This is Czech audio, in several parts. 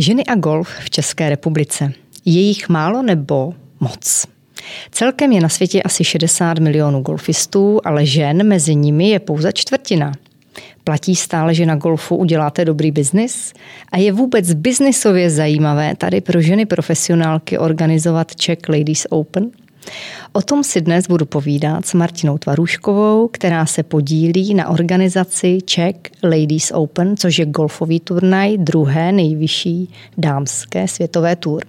Ženy a golf v České republice. Je jich málo nebo moc? Celkem je na světě asi 60 milionů golfistů, ale žen mezi nimi je pouze čtvrtina. Platí stále, že na golfu uděláte dobrý biznis? A je vůbec biznisově zajímavé tady pro ženy profesionálky organizovat Czech Ladies Open? O tom si dnes budu povídat s Martinou Tvaruškovou, která se podílí na organizaci Czech Ladies Open, což je golfový turnaj druhé nejvyšší dámské světové tur.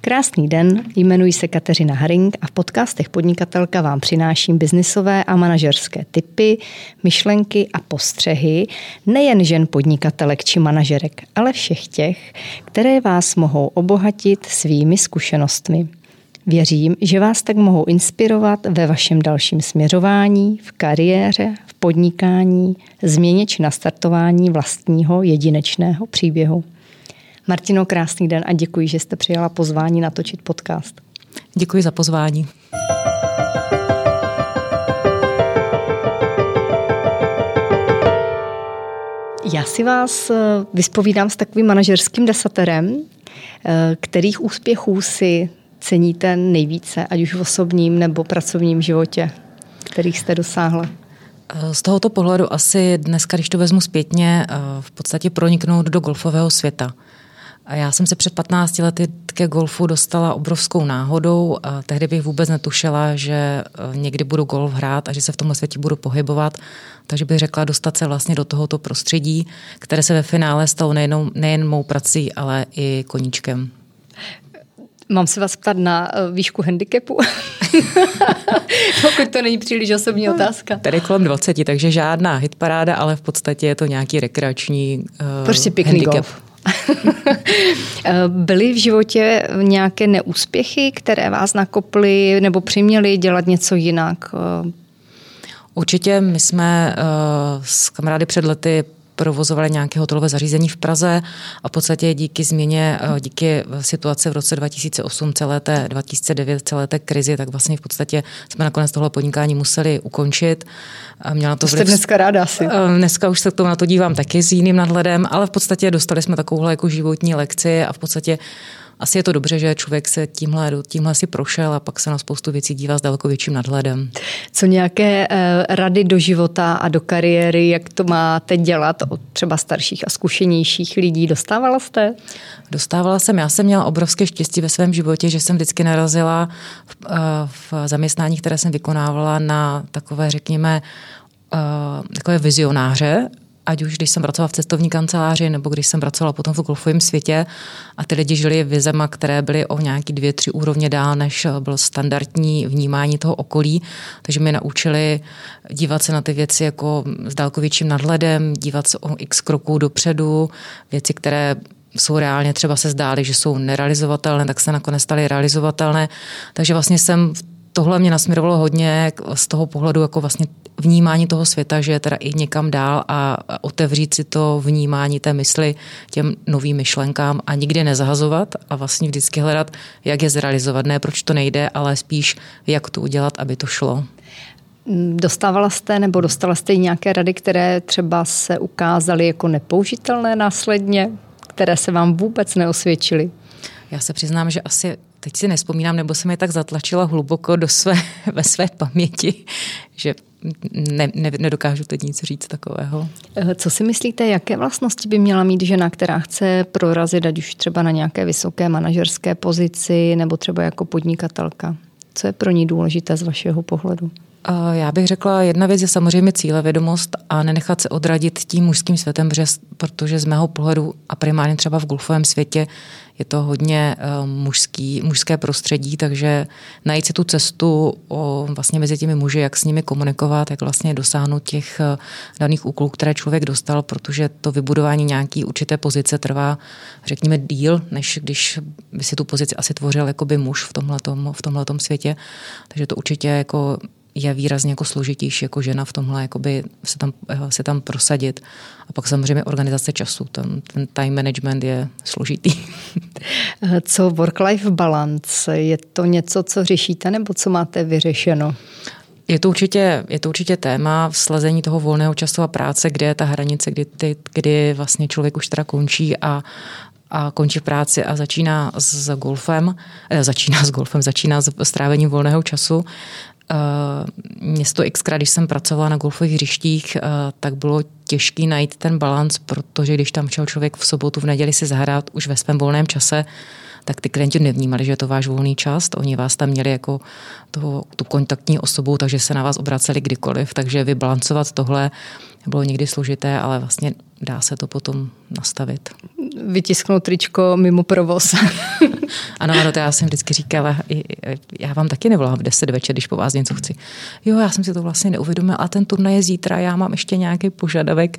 Krásný den, jmenuji se Kateřina Haring a v podcastech Podnikatelka vám přináším biznisové a manažerské typy, myšlenky a postřehy nejen žen podnikatelek či manažerek, ale všech těch, které vás mohou obohatit svými zkušenostmi. Věřím, že vás tak mohou inspirovat ve vašem dalším směřování, v kariéře, v podnikání, změně či nastartování vlastního jedinečného příběhu. Martino, krásný den a děkuji, že jste přijala pozvání natočit podcast. Děkuji za pozvání. Já si vás eh, vyspovídám s takovým manažerským desaterem, eh, kterých úspěchů si ceníte nejvíce, ať už v osobním nebo pracovním životě, kterých jste dosáhla? Z tohoto pohledu asi dneska, když to vezmu zpětně, eh, v podstatě proniknout do golfového světa. Já jsem se před 15 lety ke golfu dostala obrovskou náhodou. A tehdy bych vůbec netušila, že eh, někdy budu golf hrát a že se v tomhle světě budu pohybovat. Takže bych řekla dostat se vlastně do tohoto prostředí, které se ve finále stalo nejen mou prací, ale i koníčkem. Mám se vás ptat na eh, výšku handicapu? Pokud to není příliš osobní no, otázka. Tady kolem 20, takže žádná hitparáda, ale v podstatě je to nějaký rekreační uh, Prostě pěkný handicap. golf. Eh, byly v životě nějaké neúspěchy, které vás nakoply nebo přiměly dělat něco jinak? Určitě my jsme uh, s kamarády před lety provozovali nějaké hotelové zařízení v Praze a v podstatě díky změně, eh, díky situace v roce 2008, celé té 2009, celé té krizi, tak vlastně v podstatě jsme nakonec tohle podnikání museli ukončit. Měla to, to jste dneska ráda asi. Eh, dneska už se k tomu na to dívám taky s jiným nadhledem, ale v podstatě dostali jsme takovouhle jako životní lekci a v podstatě asi je to dobře, že člověk se tímhle, tímhle si prošel a pak se na spoustu věcí dívá s daleko větším nadhledem. Co nějaké eh, rady do života a do kariéry, jak to máte dělat od třeba starších a zkušenějších lidí? Dostávala jste? Dostávala jsem. Já jsem měla obrovské štěstí ve svém životě, že jsem vždycky narazila v, eh, v zaměstnání, které jsem vykonávala na takové, řekněme, uh, takové vizionáře ať už když jsem pracovala v cestovní kanceláři, nebo když jsem pracovala potom v golfovém světě a ty lidi žili vizema, které byly o nějaký dvě, tři úrovně dál, než byl standardní vnímání toho okolí. Takže mě naučili dívat se na ty věci jako s dálkovětším nadhledem, dívat se o x kroků dopředu, věci, které jsou reálně třeba se zdály, že jsou nerealizovatelné, tak se nakonec staly realizovatelné. Takže vlastně jsem v tohle mě nasměrovalo hodně z toho pohledu jako vlastně vnímání toho světa, že je teda i někam dál a otevřít si to vnímání té mysli těm novým myšlenkám a nikdy nezahazovat a vlastně vždycky hledat, jak je zrealizovat. Ne proč to nejde, ale spíš jak to udělat, aby to šlo. Dostávala jste nebo dostala jste i nějaké rady, které třeba se ukázaly jako nepoužitelné následně, které se vám vůbec neosvědčily? Já se přiznám, že asi teď si nespomínám, nebo jsem je tak zatlačila hluboko do své, ve své paměti, že ne, ne, nedokážu teď nic říct takového. Eh, co si myslíte, jaké vlastnosti by měla mít žena, která chce prorazit, ať už třeba na nějaké vysoké manažerské pozici, nebo třeba jako podnikatelka? Co je pro ní důležité z vašeho pohledu? Já bych řekla, jedna věc je samozřejmě cílevědomost a nenechat se odradit tím mužským světem, protože z mého pohledu a primárně třeba v golfovém světě je to hodně eh, mužský, mužské prostředí, takže najít si tu cestu o, vlastně mezi těmi muži, jak s nimi komunikovat, jak vlastně dosáhnout těch eh, daných úkolů, které člověk dostal, protože to vybudování nějaký určité pozice trvá, řekněme, díl, než když by si tu pozici asi tvořil jakoby muž v tomhletom, v tomhletom světě. Takže to určitě jako je výrazně jako složitější jako žena v tomhle jakoby se tam, se tam prosadit. A pak samozřejmě organizace času, ten, ten time management je složitý. Co work-life balance? Je to něco, co řešíte nebo co máte vyřešeno? Je to, určitě, je to určitě téma v slezení toho volného času a práce, kde je ta hranice, kdy, ty, kdy vlastně člověk už teda končí a a končí práci a začíná s golfem, eh, začíná s golfem, začíná s strávením volného času. Eh, město xkrát, když jsem pracovala na golfových hřištích, eh, tak bylo těžký najít ten balans, protože když tam šel člověk v sobotu, v neděli si zahrát už ve svém volném čase, tak ty klienti nevnímali, že je to váš volný čas. Oni vás tam měli jako toho, tu kontaktní osobu, takže se na vás obraceli kdykoliv. Takže vybalancovat tohle bylo někdy složité, ale vlastně dá se to potom nastavit. Vytisknout tričko mimo provoz. ano, ano, to já jsem vždycky říkala, já vám taky nevolám v 10 večer, když po vás něco chci. Jo, já jsem si to vlastně neuvědomila a ten turnaj je zítra, já mám ještě nějaký požadavek,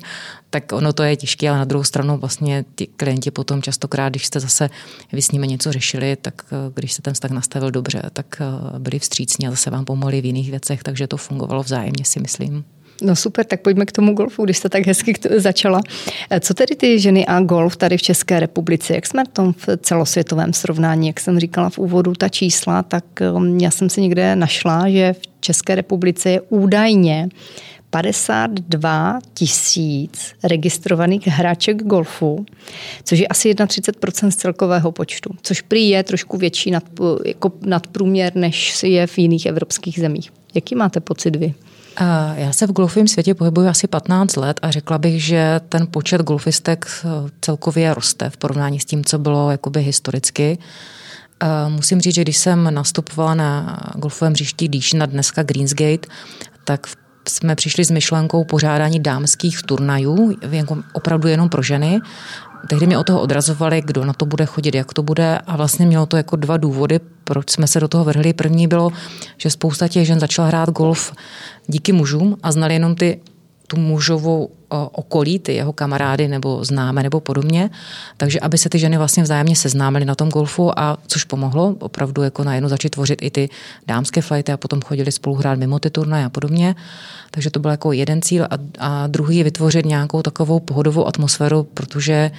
tak ono to je těžké, ale na druhou stranu vlastně ti klienti potom častokrát, když jste zase vy s nimi něco řešili, tak eh, když se ten vztah nastavil dobře, tak eh, byli vstřícní a zase vám pomohli v jiných věcech, takže to fungovalo vzájemně, si myslím. No super, tak pojďme k tomu golfu, když jste tak hezky začala. Eh, co tedy ty ženy a golf tady v České republice? Jak jsme v tom v celosvětovém srovnání? Jak jsem říkala v úvodu ta čísla, tak um, já jsem si někde našla, že v České republice je údajně 52 tisíc registrovaných hráček golfu, což je asi 31% z celkového počtu, což prý je trošku větší nad, jako nadprůměr, než je v jiných evropských zemích. Jaký máte pocit vy? Já se v golfovém světě pohybuji asi 15 let a řekla bych, že ten počet golfistek eh, celkově roste v porovnání s tím, co bylo jakoby historicky. Musím říct, že když jsem nastupovala na golfovém hřišti Díšna, dneska Greensgate, tak jsme přišli s myšlenkou pořádání dámských turnajů, jako opravdu jenom pro ženy. Tehdy mě o toho odrazovali, kdo na to bude chodit, jak to bude a vlastně mělo to jako dva důvody, proč jsme se do toho vrhli. První bylo, že spousta těch žen začala hrát golf díky mužům a znali jenom ty tu mužovou okolí, ty jeho kamarády nebo známe nebo podobně. Takže aby se ty ženy vlastně vzájemně seznámily na tom golfu a což pomohlo opravdu jako najednou začít tvořit i ty dámské flighty a potom chodili spolu hrát mimo ty turnaje a podobně. Takže to byl jako jeden cíl a, a druhý je vytvořit nějakou takovou pohodovou atmosféru, protože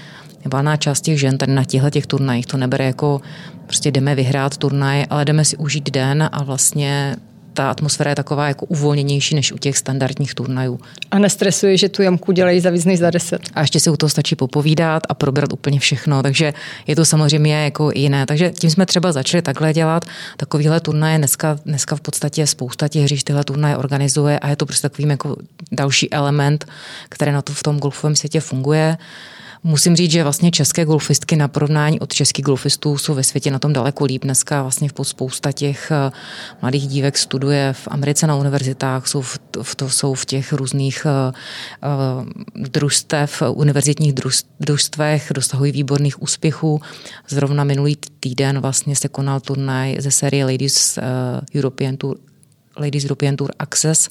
valná část těch žen tady na těchto těch turnajích to nebere jako prostě jdeme vyhrát turnaj, ale jdeme si užít den a vlastně ta atmosféra je taková jako uvolněnější než u těch standardních turnajů. A nestresuje, že tu jamku dělají za víc než za deset. A ještě se u toho stačí popovídat a probrat úplně všechno, takže je to samozřejmě jako jiné. Takže tím jsme třeba začali takhle dělat. Takovýhle turnaje dneska, dneska v podstatě spousta těch hřišť tyhle turnaje organizuje a je to prostě takovým jako další element, který na to v tom golfovém světě funguje. Musím říct, že vlastně české golfistky na porovnání od českých golfistů jsou ve světě na tom daleko líp. Dneska vlastně v spousta těch eh, mladých dívek studuje v Americe na univerzitách, jsou v, v, to jsou v těch různých uh, družstev, univerzitních družstvech, dosahují výborných úspěchů. Zrovna minulý týden vlastně se konal turnaj ze série Ladies European Tour Ladies European Tour Access,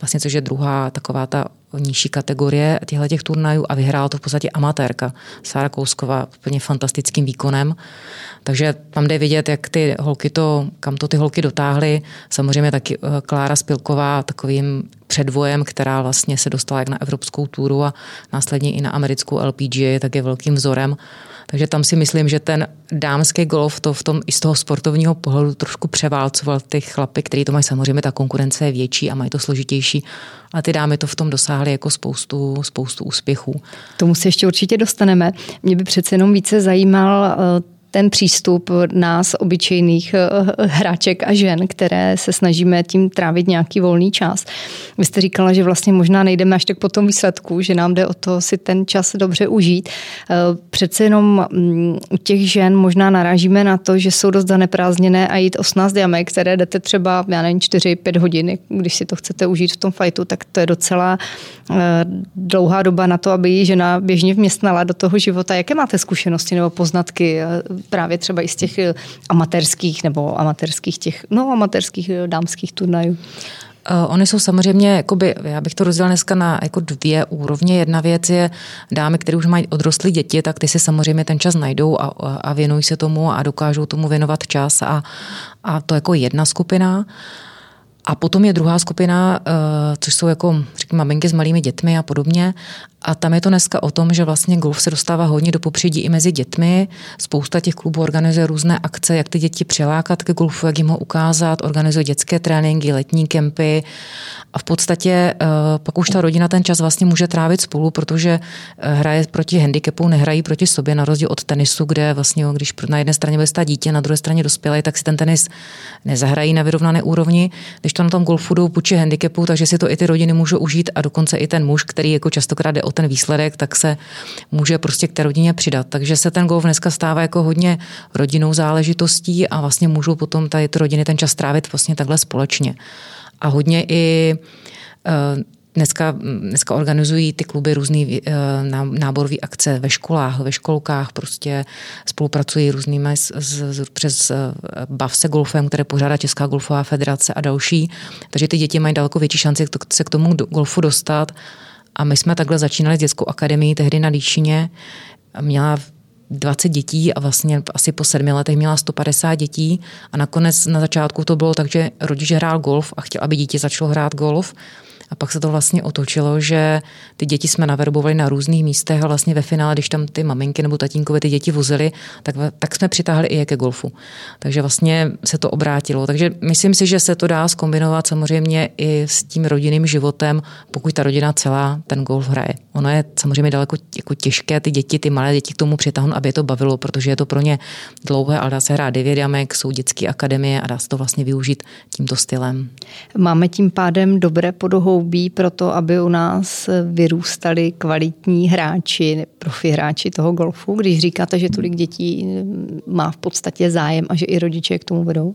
vlastně což je druhá taková ta nižší kategorie těchto těch turnajů a vyhrála to v podstatě amatérka. Sára Kousková úplně fantastickým výkonem. Takže tam jde vidět, jak ty holky to, kam to ty holky dotáhly. Samozřejmě taky eh, Klára Spilková takovým předvojem, která vlastně se dostala jak na evropskou túru a následně i na americkou LPGA, tak je velkým vzorem. Takže tam si myslím, že ten dámský golf to v tom i z toho sportovního pohledu trošku převálcoval ty chlapy, který to mají samozřejmě, ta konkurence je větší a mají to složitější, a ty dámy to v tom dosáhly jako spoustu, spoustu úspěchů. Tomu se ještě určitě dostaneme. Mě by přece jenom více zajímal eh, ten přístup nás, obyčejných eh, hráček a žen, které se snažíme tím trávit nějaký volný čas. Vy jste říkala, že vlastně možná nejdeme až tak po tom výsledku, že nám jde o to si ten čas dobře užít. Eh, přece jenom mm, u těch žen možná narážíme na to, že jsou dost zaneprázdněné a jít 18 jamek, které jdete třeba, já nevím, 4-5 hodiny, když si to chcete užít v tom fajtu, tak to je docela eh, dlouhá doba na to, aby ji žena běžně vměstnala do toho života. Jaké máte zkušenosti nebo poznatky právě třeba i z těch eh, amatérských nebo amatérských těch, no amatérských eh, dámských turnajů? Uh, Ony jsou samozřejmě, jakoby, já bych to rozdělila dneska na jako dvě úrovně. Jedna věc je dámy, které už mají odrostlé děti, tak ty si samozřejmě ten čas najdou a, a věnují se tomu a dokážou tomu věnovat čas a, a to jako jedna skupina. A potom je druhá skupina, eh, což jsou jako řekněme, maminky s malými dětmi a podobně. A tam je to dneska o tom, že vlastně golf se dostává hodně do popředí i mezi dětmi. Spousta těch klubů organizuje různé akce, jak ty děti přilákat ke golfu, jak jim ho ukázat, organizuje dětské tréninky, letní kempy. A v podstatě eh, pak už ta rodina ten čas vlastně může trávit spolu, protože eh, hraje proti handicapu, nehrají proti sobě, na rozdíl od tenisu, kde vlastně, když na jedné straně bude stát dítě, na druhé straně dospělé, tak si ten tenis nezahrají na vyrovnané úrovni. Když to na tom golfu jdou vůči handicapu, takže si to i ty rodiny můžou užít a dokonce i ten muž, který jako častokrát jde o ten výsledek, tak se může prostě k té rodině přidat. Takže se ten golf dneska stává jako hodně rodinou záležitostí a vlastně můžou potom tady ty rodiny ten čas trávit vlastně takhle společně. A hodně i uh, Dneska, dneska organizují ty kluby různé eh, náborové akce ve školách, ve školkách, prostě spolupracují různými z, z, přes eh, Bav se golfem, které pořádá Česká golfová federace a další. Takže ty děti mají daleko větší šanci se k tomu golfu dostat. A my jsme takhle začínali s dětskou akademií tehdy na Líšině. Měla 20 dětí a vlastně asi po sedmi letech měla 150 dětí a nakonec na začátku to bylo tak, že rodič hrál golf a chtěl, aby dítě začalo hrát golf a pak se to vlastně otočilo, že ty děti jsme naverbovali na různých místech a vlastně ve finále, když tam ty maminky nebo tatínkové ty děti vozily, tak, tak jsme přitáhli i ke golfu. Takže vlastně se to obrátilo. Takže myslím si, že se to dá skombinovat samozřejmě i s tím rodinným životem, pokud ta rodina celá ten golf hraje. Ono je samozřejmě daleko jako těžké ty děti, ty malé děti k tomu přitáhnout, aby je to bavilo, protože je to pro ně dlouhé, ale dá se hrát devět jamek, jsou dětské akademie a dá se to vlastně využít tímto stylem. Máme tím pádem dobré podohou kloubí pro to, aby u nás vyrůstali kvalitní hráči, profi hráči toho golfu, když říkáte, že tolik dětí má v podstatě zájem a že i rodiče k tomu vedou?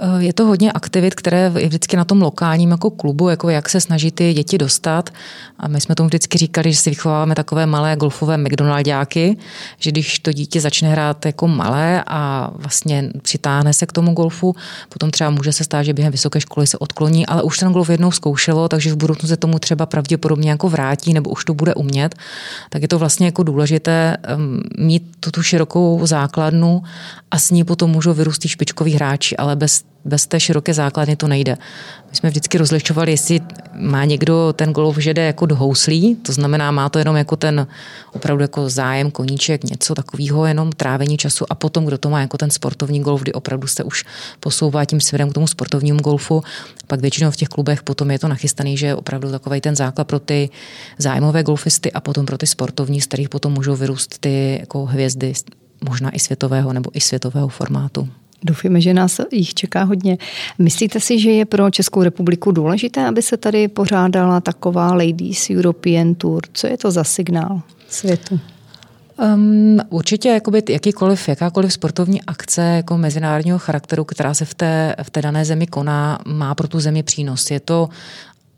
Eh, je to hodně aktivit, které je vždycky na tom lokálním jako klubu, jako jak se snaží ty děti dostat. A my jsme tomu vždycky říkali, že si vychováváme takové malé golfové McDonaldáky, že když to dítě začne hrát jako malé a vlastně přitáhne se k tomu golfu, potom třeba může se stát, že během vysoké školy se odkloní, ale už ten golf jednou zkoušelo, takže v budoucnu se tomu třeba pravděpodobně jako vrátí nebo už to bude umět. Tak je to vlastně jako důležité mít tu, tu širokou základnu a s ní potom můžou vyrůst špičkoví hráči, ale bez bez té široké základny to nejde. My jsme vždycky rozlišovali, jestli má někdo ten golf, že jde jako do houslí, to znamená, má to jenom jako ten opravdu jako zájem, koníček, něco takového, jenom trávení času a potom, kdo to má jako ten sportovní golf, kdy opravdu se už posouvá tím směrem k tomu sportovnímu golfu, pak většinou v těch klubech potom je to nachystaný, že je opravdu takový ten základ pro ty zájmové golfisty a potom pro ty sportovní, z kterých potom můžou vyrůst ty jako hvězdy, možná i světového nebo i světového formátu. Doufíme, že nás jich čeká hodně. Myslíte si, že je pro Českou republiku důležité, aby se tady pořádala taková Ladies European Tour? Co je to za signál světu? Um, určitě jakoby jakýkoliv, jakákoliv sportovní akce jako mezinárodního charakteru, která se v té, v té dané zemi koná, má pro tu zemi přínos. Je to,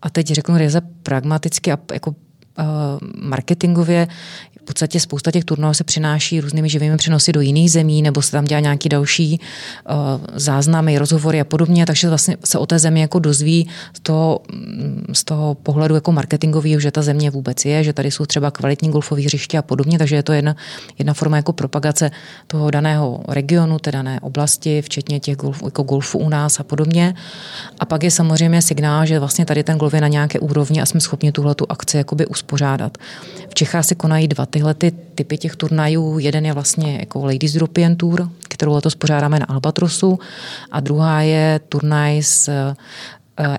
a teď řeknu ryze pragmaticky a jako marketingově v podstatě spousta těch turnajů se přináší různými živými přenosy do jiných zemí, nebo se tam dělá nějaký další uh, záznamy, rozhovory a podobně, takže vlastně se o té zemi jako dozví z toho, mm, z toho pohledu jako marketingového, že ta země vůbec je, že tady jsou třeba kvalitní golfové hřiště a podobně, takže je to jedna, jedna forma jako propagace toho daného regionu, té dané oblasti, včetně těch golf, jako golfu u nás a podobně. A pak je samozřejmě signál, že vlastně tady ten golf je na nějaké úrovni a jsme schopni tuhle tu akci jakoby uspořádat. V Čechách se konají dva tyhle ty typy těch turnajů. Jeden je vlastně jako Ladies European Tour, kterou letos pořádáme na Albatrosu a druhá je turnaj z eh,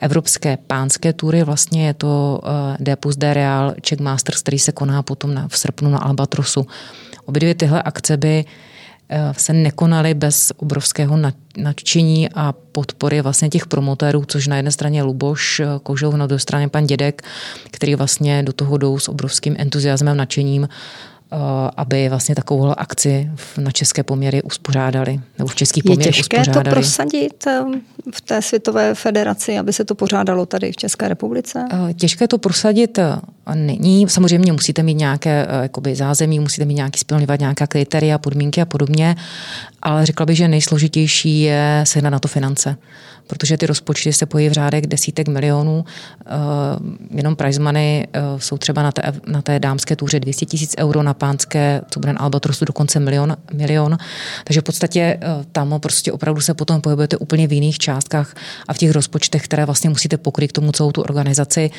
evropské pánské tury, vlastně je to eh, D plus D Real Czech Masters, který se koná potom na, v srpnu na Albatrosu. Obě dvě tyhle akce by se nekonaly bez obrovského nadšení a podpory vlastně těch promotérů, což na jedné straně Luboš eh, Kožov, na druhé straně pan Dědek, který vlastně do toho jdou s obrovským entuziasmem, nadšením. Eh, aby vlastně takovou akci na české poměry uspořádali, nebo v český poměr Je těžké uspořádali. to prosadit eh, v té světové federaci, aby se to pořádalo tady v České republice? Eh, těžké to prosadit není. Samozřejmě musíte mít nějaké jakoby, zázemí, musíte mít nějaký splňovat nějaká kritéria, podmínky a podobně, ale řekla bych, že nejsložitější je sehnat na to finance protože ty rozpočty se pojí v řádech desítek milionů. Jenom prize money jsou třeba na té, na té dámské túře 200 tisíc euro, na pánské, co bude na Albatrosu dokonce milion, milion. Takže v podstatě eh, tam prostě opravdu se potom pohybujete úplně v jiných částkách a v těch rozpočtech, které vlastně musíte pokryt k tomu celou tu organizaci.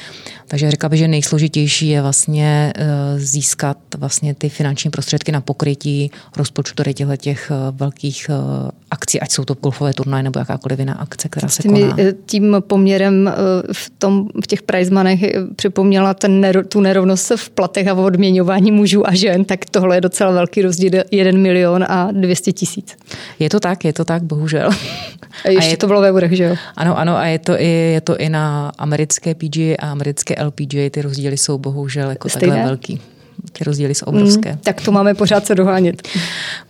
Takže řekla bych, že nejsložitější je vlastně eh, získat vlastně ty finanční prostředky na pokrytí rozpočtu těchto těch velkých akcí, ať jsou to golfové turnaje nebo jakákoliv jiná akce, která se koná. Tím poměrem v, tom, v těch prizmanech připomněla ten, tu nerovnost v platech a v odměňování mužů a žen, tak tohle je docela velký rozdíl, 1 milion a 200 tisíc. Je to tak, je to tak, bohužel. A ještě a je, to bylo ve úrech, že jo? Ano, ano, a je to i, je to i na americké PGA a americké LPGA, ty rozdíly jsou bohužel jako Stejné? takhle velký. Ty rozdíly jsou obrovské. Mm, tak to máme pořád se dohánět.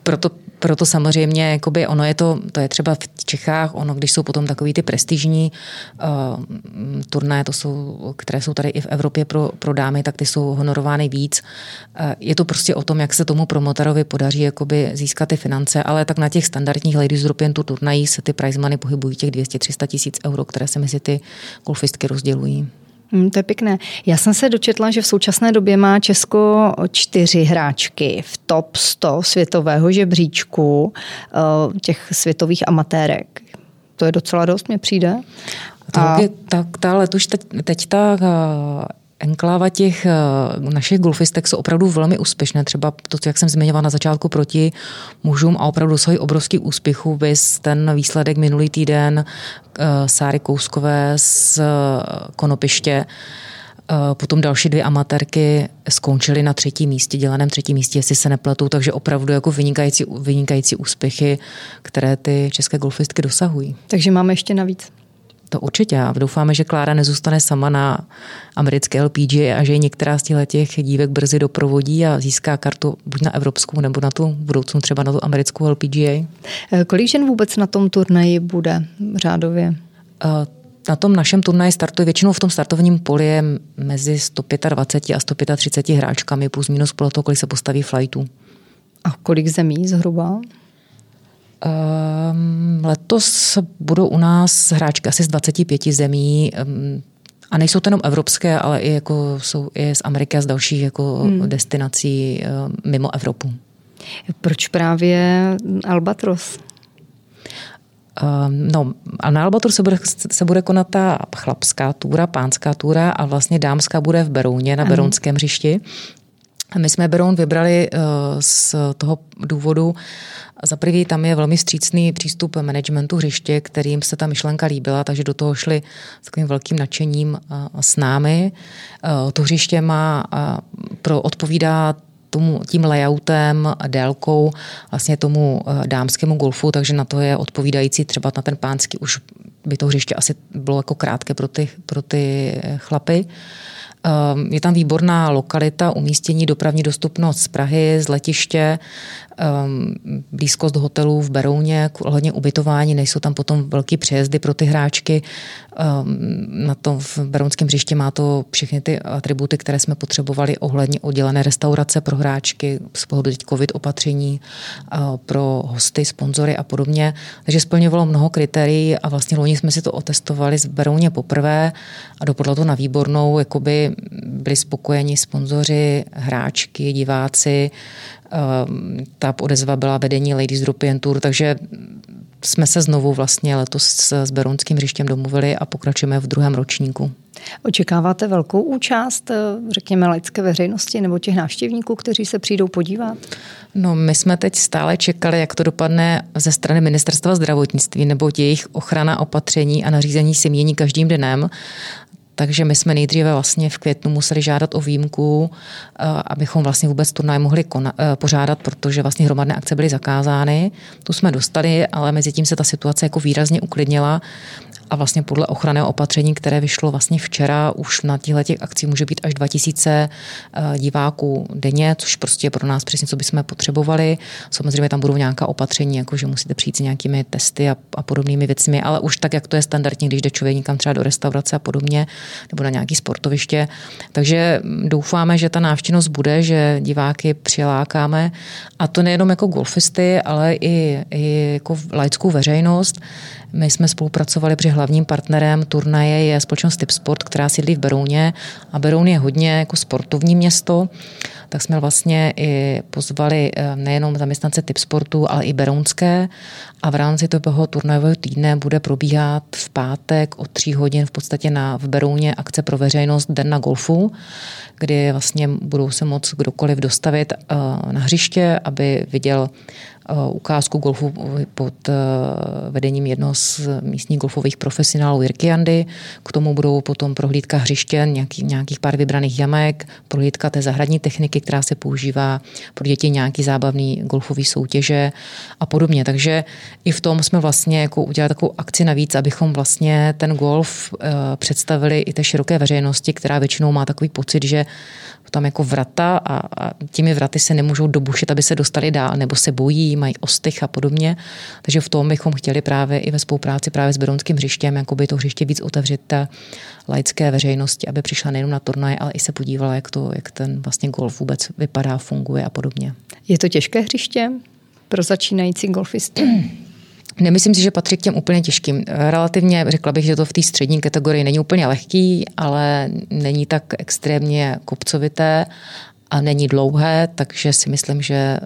Proto proto samozřejmě jakoby ono je to, to je třeba v Čechách, ono, když jsou potom takový ty prestižní uh, turné, to jsou, které jsou tady i v Evropě pro, pro dámy, tak ty jsou honorovány víc. Uh, je to prostě o tom, jak se tomu promotorovi podaří jakoby získat ty finance, ale tak na těch standardních Ladies European Tour turnají se ty prize money pohybují těch 200-300 tisíc euro, které se mezi ty golfistky rozdělují. Hmm, to je pěkné. Já jsem se dočetla, že v současné době má Česko čtyři hráčky v top 100 světového žebříčku uh, těch světových amatérek. To je docela dost, mě přijde. A... Tak, ta letuš teď, teď ta uh, enkláva těch eh, našich golfistek jsou opravdu velmi úspěšné. Třeba to, jak jsem zmiňovala na začátku proti mužům a opravdu dosahují obrovský úspěchů. Vys ten výsledek minulý týden uh, Sáry Kouskové z uh, Konopiště. Potom další dvě amatérky skončily na třetím místě, dělaném třetím místě, jestli se nepletou, takže opravdu jako vynikající, vynikající úspěchy, které ty české golfistky dosahují. Takže máme ještě navíc. To určitě a doufáme, že Klára nezůstane sama na americké LPG a že některá z těch dívek brzy doprovodí a získá kartu buď na evropskou nebo na tu budoucnu třeba na tu americkou LPGA. Eh, kolik žen vůbec na tom turnaji bude řádově? Eh, na tom našem turnaji startuje většinou v tom startovním poli je mezi 125 a 135 hráčkami plus minus podle toho, kolik se postaví flightů. A kolik zemí zhruba? Um, letos budou u nás hráčky asi z 25 zemí. Um, a nejsou to jenom evropské, ale i jako jsou i z Ameriky a z dalších jako hmm. destinací um, mimo Evropu. Proč právě Albatros? Um, no, a na Albatros se bude, se bude konat ta chlapská túra, pánská túra a vlastně dámská bude v Berouně na Berounském hřišti. My jsme Beroun vybrali uh, z toho důvodu, za prvý tam je velmi střícný přístup managementu hřiště, kterým se ta myšlenka líbila, takže do toho šli s takovým velkým nadšením s námi. To hřiště má pro odpovídá tomu, tím layoutem délkou vlastně tomu dámskému golfu, takže na to je odpovídající třeba na ten pánský už by to hřiště asi bylo jako krátké pro ty, pro ty chlapy. Je tam výborná lokalita, umístění, dopravní dostupnost z Prahy, z letiště, um, blízkost hotelů v Berouně, ohledně ubytování, nejsou tam potom velký přejezdy pro ty hráčky. Um, na tom v Berounském hřišti má to všechny ty atributy, které jsme potřebovali ohledně oddělené restaurace pro hráčky, z pohledu teď covid opatření, uh, pro hosty, sponzory a podobně. Takže splňovalo mnoho kritérií a vlastně loni jsme si to otestovali z Berouně poprvé a dopadlo to na výbornou, jakoby byli spokojeni sponzoři, hráčky, diváci, ta odezva byla vedení Ladies European Tour, takže jsme se znovu vlastně letos s Berounským hřištěm domluvili a pokračujeme v druhém ročníku. Očekáváte velkou účast, eh, řekněme, laické veřejnosti nebo těch návštěvníků, kteří se přijdou podívat? No, my jsme teď stále čekali, jak to dopadne ze strany ministerstva zdravotnictví, nebo jejich ochrana opatření a nařízení se mění každým dnem. Takže my jsme nejdříve vlastně v květnu museli žádat o výjimku, eh, abychom vlastně vůbec turnaj mohli kona, eh, pořádat, protože vlastně hromadné akce byly zakázány. Tu jsme dostali, ale mezi tím se ta situace jako výrazně uklidnila a vlastně podle ochranného opatření, které vyšlo vlastně včera, už na těchto těch akcí může být až 2000 eh, diváků denně, což prostě je pro nás přesně, co bychom potřebovali. Samozřejmě tam budou nějaká opatření, jako že musíte přijít s nějakými testy a, a podobnými věcmi, ale už tak, jak to je standardní, když jde člověk někam třeba do restaurace a podobně, nebo na nějaký sportoviště. Takže doufáme, že ta návštěvnost bude, že diváky přilákáme a to nejenom jako golfisty, ale i, i jako laickou veřejnost. My jsme spolupracovali, protože hlavním partnerem turnaje je společnost Tipsport, která sídlí v Berouně. A Beroun je hodně jako sportovní město, tak jsme vlastně i pozvali eh, nejenom zaměstnance Tipsportu, ale i Berounské. A v rámci toho turnajového týdne bude probíhat v pátek od tří hodin v podstatě na, v Berouně akce pro veřejnost Den na golfu, kdy vlastně budou se moc kdokoliv dostavit eh, na hřiště, aby viděl ukázku golfu pod eh, vedením jednoho z místních golfových profesionálů Jirky Jandy. K tomu budou potom prohlídka hřiště, nějaký, nějakých pár vybraných jamek, prohlídka té zahradní techniky, která se používá pro děti, nějaký zábavný golfový soutěže a podobně. Takže i v tom jsme vlastně jako udělali takovou akci navíc, abychom vlastně ten golf eh, představili i té široké veřejnosti, která většinou má takový pocit, že tam jako vrata a, a těmi vraty se nemůžou dobušit, aby se dostali dál, nebo se bojí, mají ostych a podobně. Takže v tom bychom chtěli právě i ve spolupráci právě s Berounským hřištěm, jako by to hřiště víc otevřít té laické veřejnosti, aby přišla nejenom na turnaje, ale i se podívala, jak, to, jak ten vlastně golf vůbec vypadá, funguje a podobně. Je to těžké hřiště pro začínající golfisty? Nemyslím si, že patří k těm úplně těžkým. Relativně řekla bych, že to v té střední kategorii není úplně lehký, ale není tak extrémně kopcovité a není dlouhé, takže si myslím, že eh,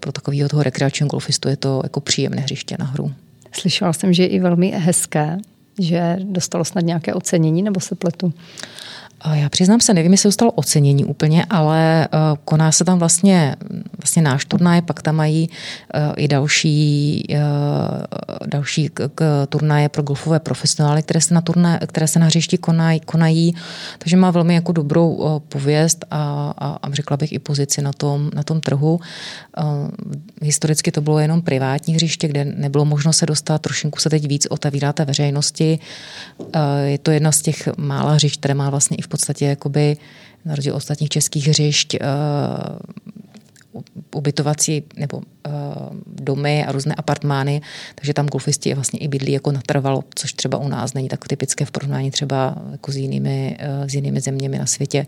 pro takového toho rekreačního golfistu je to jako příjemné hřiště na hru. Slyšela jsem, že je i velmi hezké, že dostalo snad nějaké ocenění, nebo se pletu? Já přiznám se, nevím, jestli dostal ocenění úplně, ale eh, koná se tam vlastně, vlastně náš turnaj, pak tam mají eh, i další, eh, další turnaje pro golfové profesionály, které se na, turnaje, které se na hřišti konají, konají, takže má velmi jako dobrou pověst a, a, a řekla bych i pozici na tom, na tom trhu. Historicky to bylo jenom privátní hřiště, kde nebylo možno se dostat, trošinku se teď víc otevírá té veřejnosti. Je to jedna z těch mála hřišť, které má vlastně i v podstatě jakoby na rozdíl ostatních českých hřišť uh, ubytovací nebo uh, domy a různé apartmány, takže tam golfisti vlastně i bydlí jako natrvalo, což třeba u nás není tak typické v porovnání třeba jako s jinými, uh, s jinými zeměmi na světě.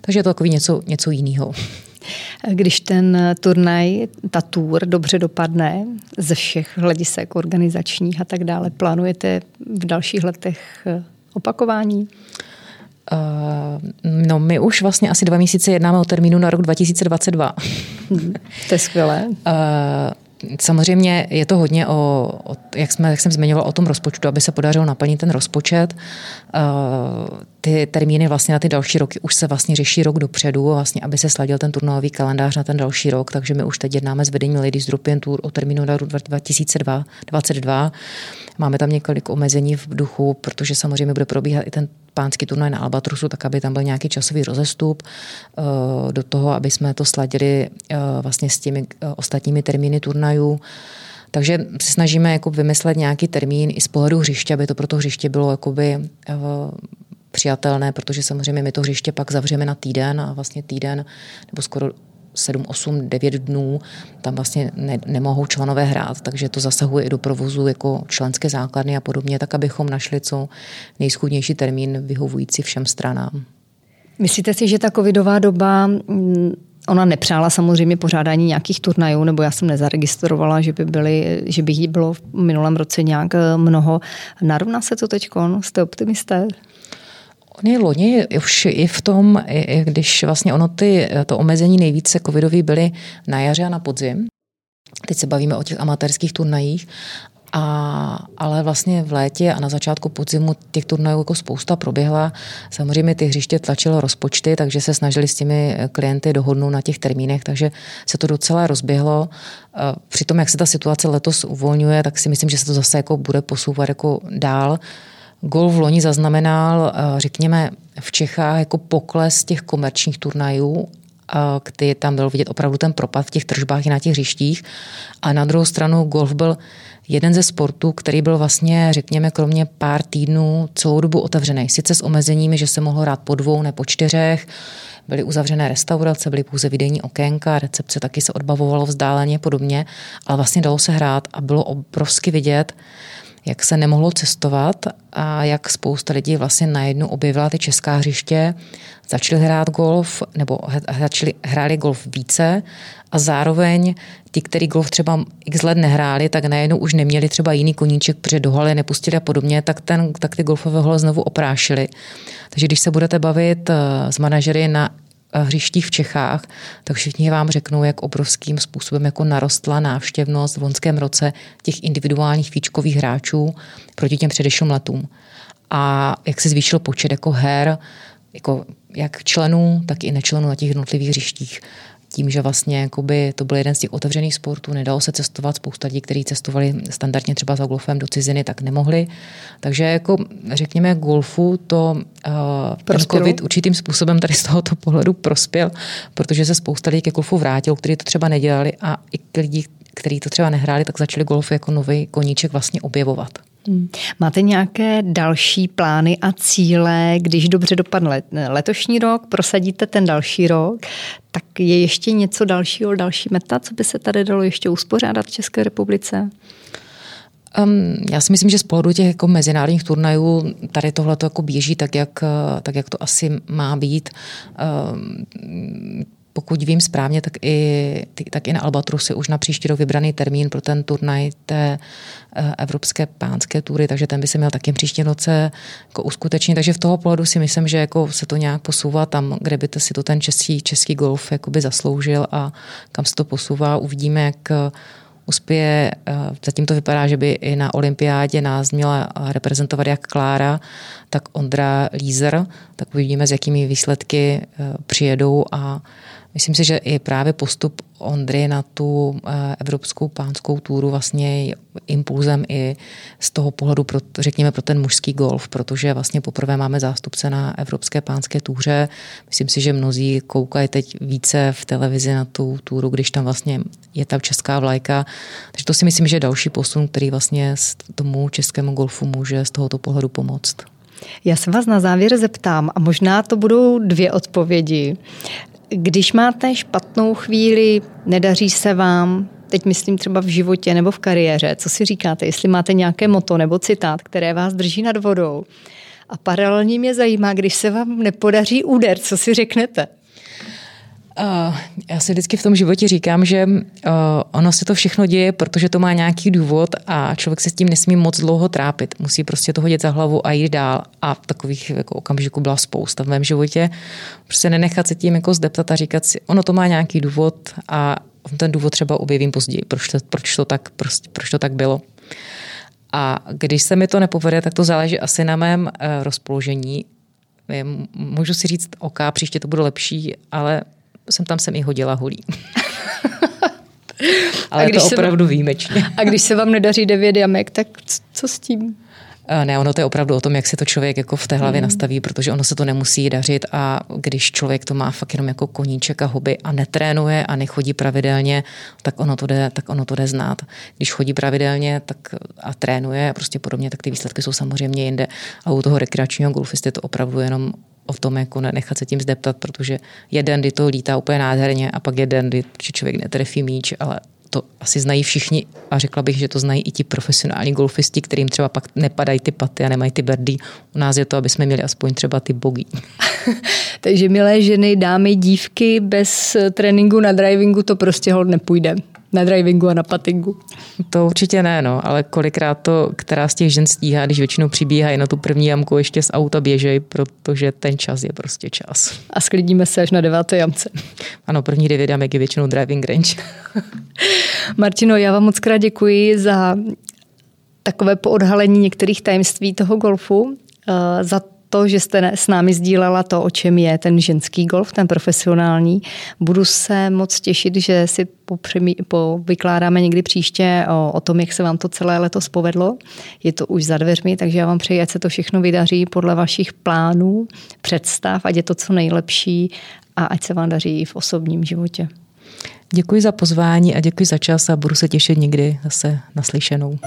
Takže je to takový něco, něco jiného. Když ten turnaj, ta tour dobře dopadne ze všech hledisek organizačních a tak dále, plánujete v dalších letech opakování? Uh, no, my už vlastně asi dva měsíce jednáme o termínu na rok 2022. to je skvělé. Uh, Samozřejmě je to hodně o, o jak, jsme, jak jsem zmiňoval, o tom rozpočtu, aby se podařilo naplnit ten rozpočet. Ty termíny vlastně na ty další roky už se vlastně řeší rok dopředu, vlastně, aby se sladil ten turnový kalendář na ten další rok, takže my už teď jednáme s vedením Ladies European Tour o termínu na rok 2022. Máme tam několik omezení v duchu, protože samozřejmě bude probíhat i ten pánský turnaj na Albatrosu, tak aby tam byl nějaký časový rozestup uh, do toho, aby jsme to sladili uh, vlastně s těmi uh, ostatními termíny turnajů. Takže se snažíme jako vymyslet nějaký termín i z pohledu hřiště, aby to pro to hřiště bylo jakoby přijatelné, protože samozřejmě my to hřiště pak zavřeme na týden a vlastně týden nebo skoro 7, 8, 9 dnů tam vlastně ne, nemohou členové hrát, takže to zasahuje i do provozu jako členské základny a podobně, tak abychom našli co nejschudnější termín vyhovující všem stranám. Myslíte si, že ta covidová doba mm, Ona nepřála samozřejmě pořádání nějakých turnajů, nebo já jsem nezaregistrovala, že by, byly, že by jí bylo v minulém roce nějak mnoho. Narovná se to teď? Jste optimisté? Oni loni už i v tom, i když vlastně ono ty, to omezení nejvíce covidový byly na jaře a na podzim, Teď se bavíme o těch amatérských turnajích, a, ale vlastně v létě a na začátku podzimu těch turnajů jako spousta proběhla. Samozřejmě ty hřiště tlačilo rozpočty, takže se snažili s těmi klienty dohodnout na těch termínech, takže se to docela rozběhlo. Při tom, jak se ta situace letos uvolňuje, tak si myslím, že se to zase jako bude posouvat jako dál. Gol v loni zaznamenal, eh, řekněme, v Čechách jako pokles těch komerčních turnajů, kdy tam byl vidět opravdu ten propad v těch tržbách i na těch hřištích. A na druhou stranu golf byl jeden ze sportů, který byl vlastně, řekněme, kromě pár týdnů celou dobu otevřený. Sice s omezeními, že se mohlo hrát po dvou, ne po čtyřech, byly uzavřené restaurace, byly pouze videjní okénka, recepce taky se odbavovalo vzdáleně podobně, ale vlastně dalo se hrát a bylo obrovsky vidět, jak se nemohlo cestovat a jak spousta lidí vlastně najednou objevila ty česká hřiště, začali hrát golf nebo začali hráli golf více a zároveň ti, kteří golf třeba x let nehráli, tak najednou už neměli třeba jiný koníček, protože do haly nepustili a podobně, tak, ten, tak ty golfové hole znovu oprášili. Takže když se budete bavit eh, s manažery na hřištích v Čechách, tak všichni vám řeknou, jak obrovským způsobem jako narostla návštěvnost v loňském roce těch individuálních výčkových hráčů proti těm předešlým letům. A jak se zvýšil počet jako her, jako jak členů, tak i nečlenů na těch jednotlivých hřištích tím, že vlastně jakoby, to byl jeden z těch otevřených sportů, nedalo se cestovat, spousta lidí, kteří cestovali standardně třeba za golfem do ciziny, tak nemohli. Takže jako řekněme golfu to uh, ten COVID určitým způsobem tady z tohoto pohledu prospěl, protože se spousta lidí ke golfu vrátilo, kteří to třeba nedělali a i lidi, kteří to třeba nehráli, tak začali golf jako nový koníček vlastně objevovat. Hmm. Máte nějaké další plány a cíle, když dobře dopadne letošní rok, prosadíte ten další rok, tak je ještě něco dalšího, další meta, co by se tady dalo ještě uspořádat v České republice? Um, já si myslím, že z pohledu těch jako mezinárodních turnajů tady tohle to jako běží tak jak, tak, jak to asi má být. Um, pokud vím správně, tak i, tak i na Albatrosu je už na příští rok vybraný termín pro ten turnaj té eh, evropské pánské tury, takže ten by se měl taky příští noce jako uskutečnit. Takže v toho pohledu si myslím, že jako se to nějak posouvá tam, kde by to si to ten český, český golf zasloužil a kam se to posouvá. Uvidíme, jak uspěje. Eh, zatím to vypadá, že by i na olympiádě nás měla reprezentovat jak Klára, tak Ondra Lízer. Tak uvidíme, s jakými výsledky eh, přijedou a Myslím si, že i právě postup Ondry na tu eh, evropskou pánskou túru vlastně impulzem i z toho pohledu, pro, řekněme, pro ten mužský golf, protože vlastně poprvé máme zástupce na evropské pánské túře. Myslím si, že mnozí koukají teď více v televizi na tu túru, když tam vlastně je ta česká vlajka. Takže to si myslím, že je další posun, který vlastně tomu českému golfu může z tohoto pohledu pomoct. Já se vás na závěr zeptám, a možná to budou dvě odpovědi. Když máte špatnou chvíli, nedaří se vám, teď myslím třeba v životě nebo v kariéře, co si říkáte, jestli máte nějaké moto nebo citát, které vás drží nad vodou. A paralelně mě zajímá, když se vám nepodaří úder, co si řeknete? Já si vždycky v tom životě říkám, že uh, ono se to všechno děje, protože to má nějaký důvod a člověk se s tím nesmí moc dlouho trápit. Musí prostě to hodit za hlavu a jít dál. A takových jako okamžiků byla spousta v mém životě. Prostě nenechat se tím jako zdeptat a říkat si, ono to má nějaký důvod a ten důvod třeba objevím později, proč to, proč to, tak, proč, proč to tak bylo. A když se mi to nepovede, tak to záleží asi na mém uh, rozpoložení. Můžu si říct, OK, příště to bude lepší, ale jsem tam jsem i hodila hulí. Ale a když to opravdu vám, výjimečně. A když se vám nedaří devět jamek, tak co s tím? Ne, ono to je opravdu o tom, jak se to člověk jako v té hlavě mm. nastaví, protože ono se to nemusí dařit a když člověk to má fakt jenom jako koníček a hobby a netrénuje a nechodí pravidelně, tak ono to jde, tak ono to jde znát. Když chodí pravidelně tak a trénuje a prostě podobně, tak ty výsledky jsou samozřejmě jinde. A u toho rekreačního golfisty je to opravdu jenom o tom jako nechat se tím zdeptat, protože jeden, kdy to lítá úplně nádherně a pak jeden, kdy člověk netrefí míč, ale to asi znají všichni a řekla bych, že to znají i ti profesionální golfisti, kterým třeba pak nepadají ty paty a nemají ty berdy. U nás je to, aby jsme měli aspoň třeba ty bogy. Takže milé ženy, dámy, dívky, bez tréninku na drivingu to prostě hod nepůjde na drivingu a na patingu. To určitě ne, no, ale kolikrát to, která z těch žen stíhá, když většinou přibíhají na tu první jamku, ještě z auta běžej, protože ten čas je prostě čas. A sklidíme se až na deváté jamce. Ano, první devět jamek je většinou driving range. Martino, já vám moc krát děkuji za takové poodhalení některých tajemství toho golfu, eh, za to, že jste s námi sdílela to, o čem je ten ženský golf, ten profesionální. Budu se moc těšit, že si popřemí, po, vykládáme někdy příště o, o tom, jak se vám to celé letos povedlo. Je to už za dveřmi, takže já vám přeji, ať se to všechno vydaří podle vašich plánů, představ, ať je to co nejlepší a ať se vám daří i v osobním životě. Děkuji za pozvání a děkuji za čas a budu se těšit někdy zase naslyšenou.